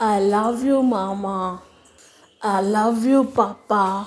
I love you, Mama. I love you, Papa.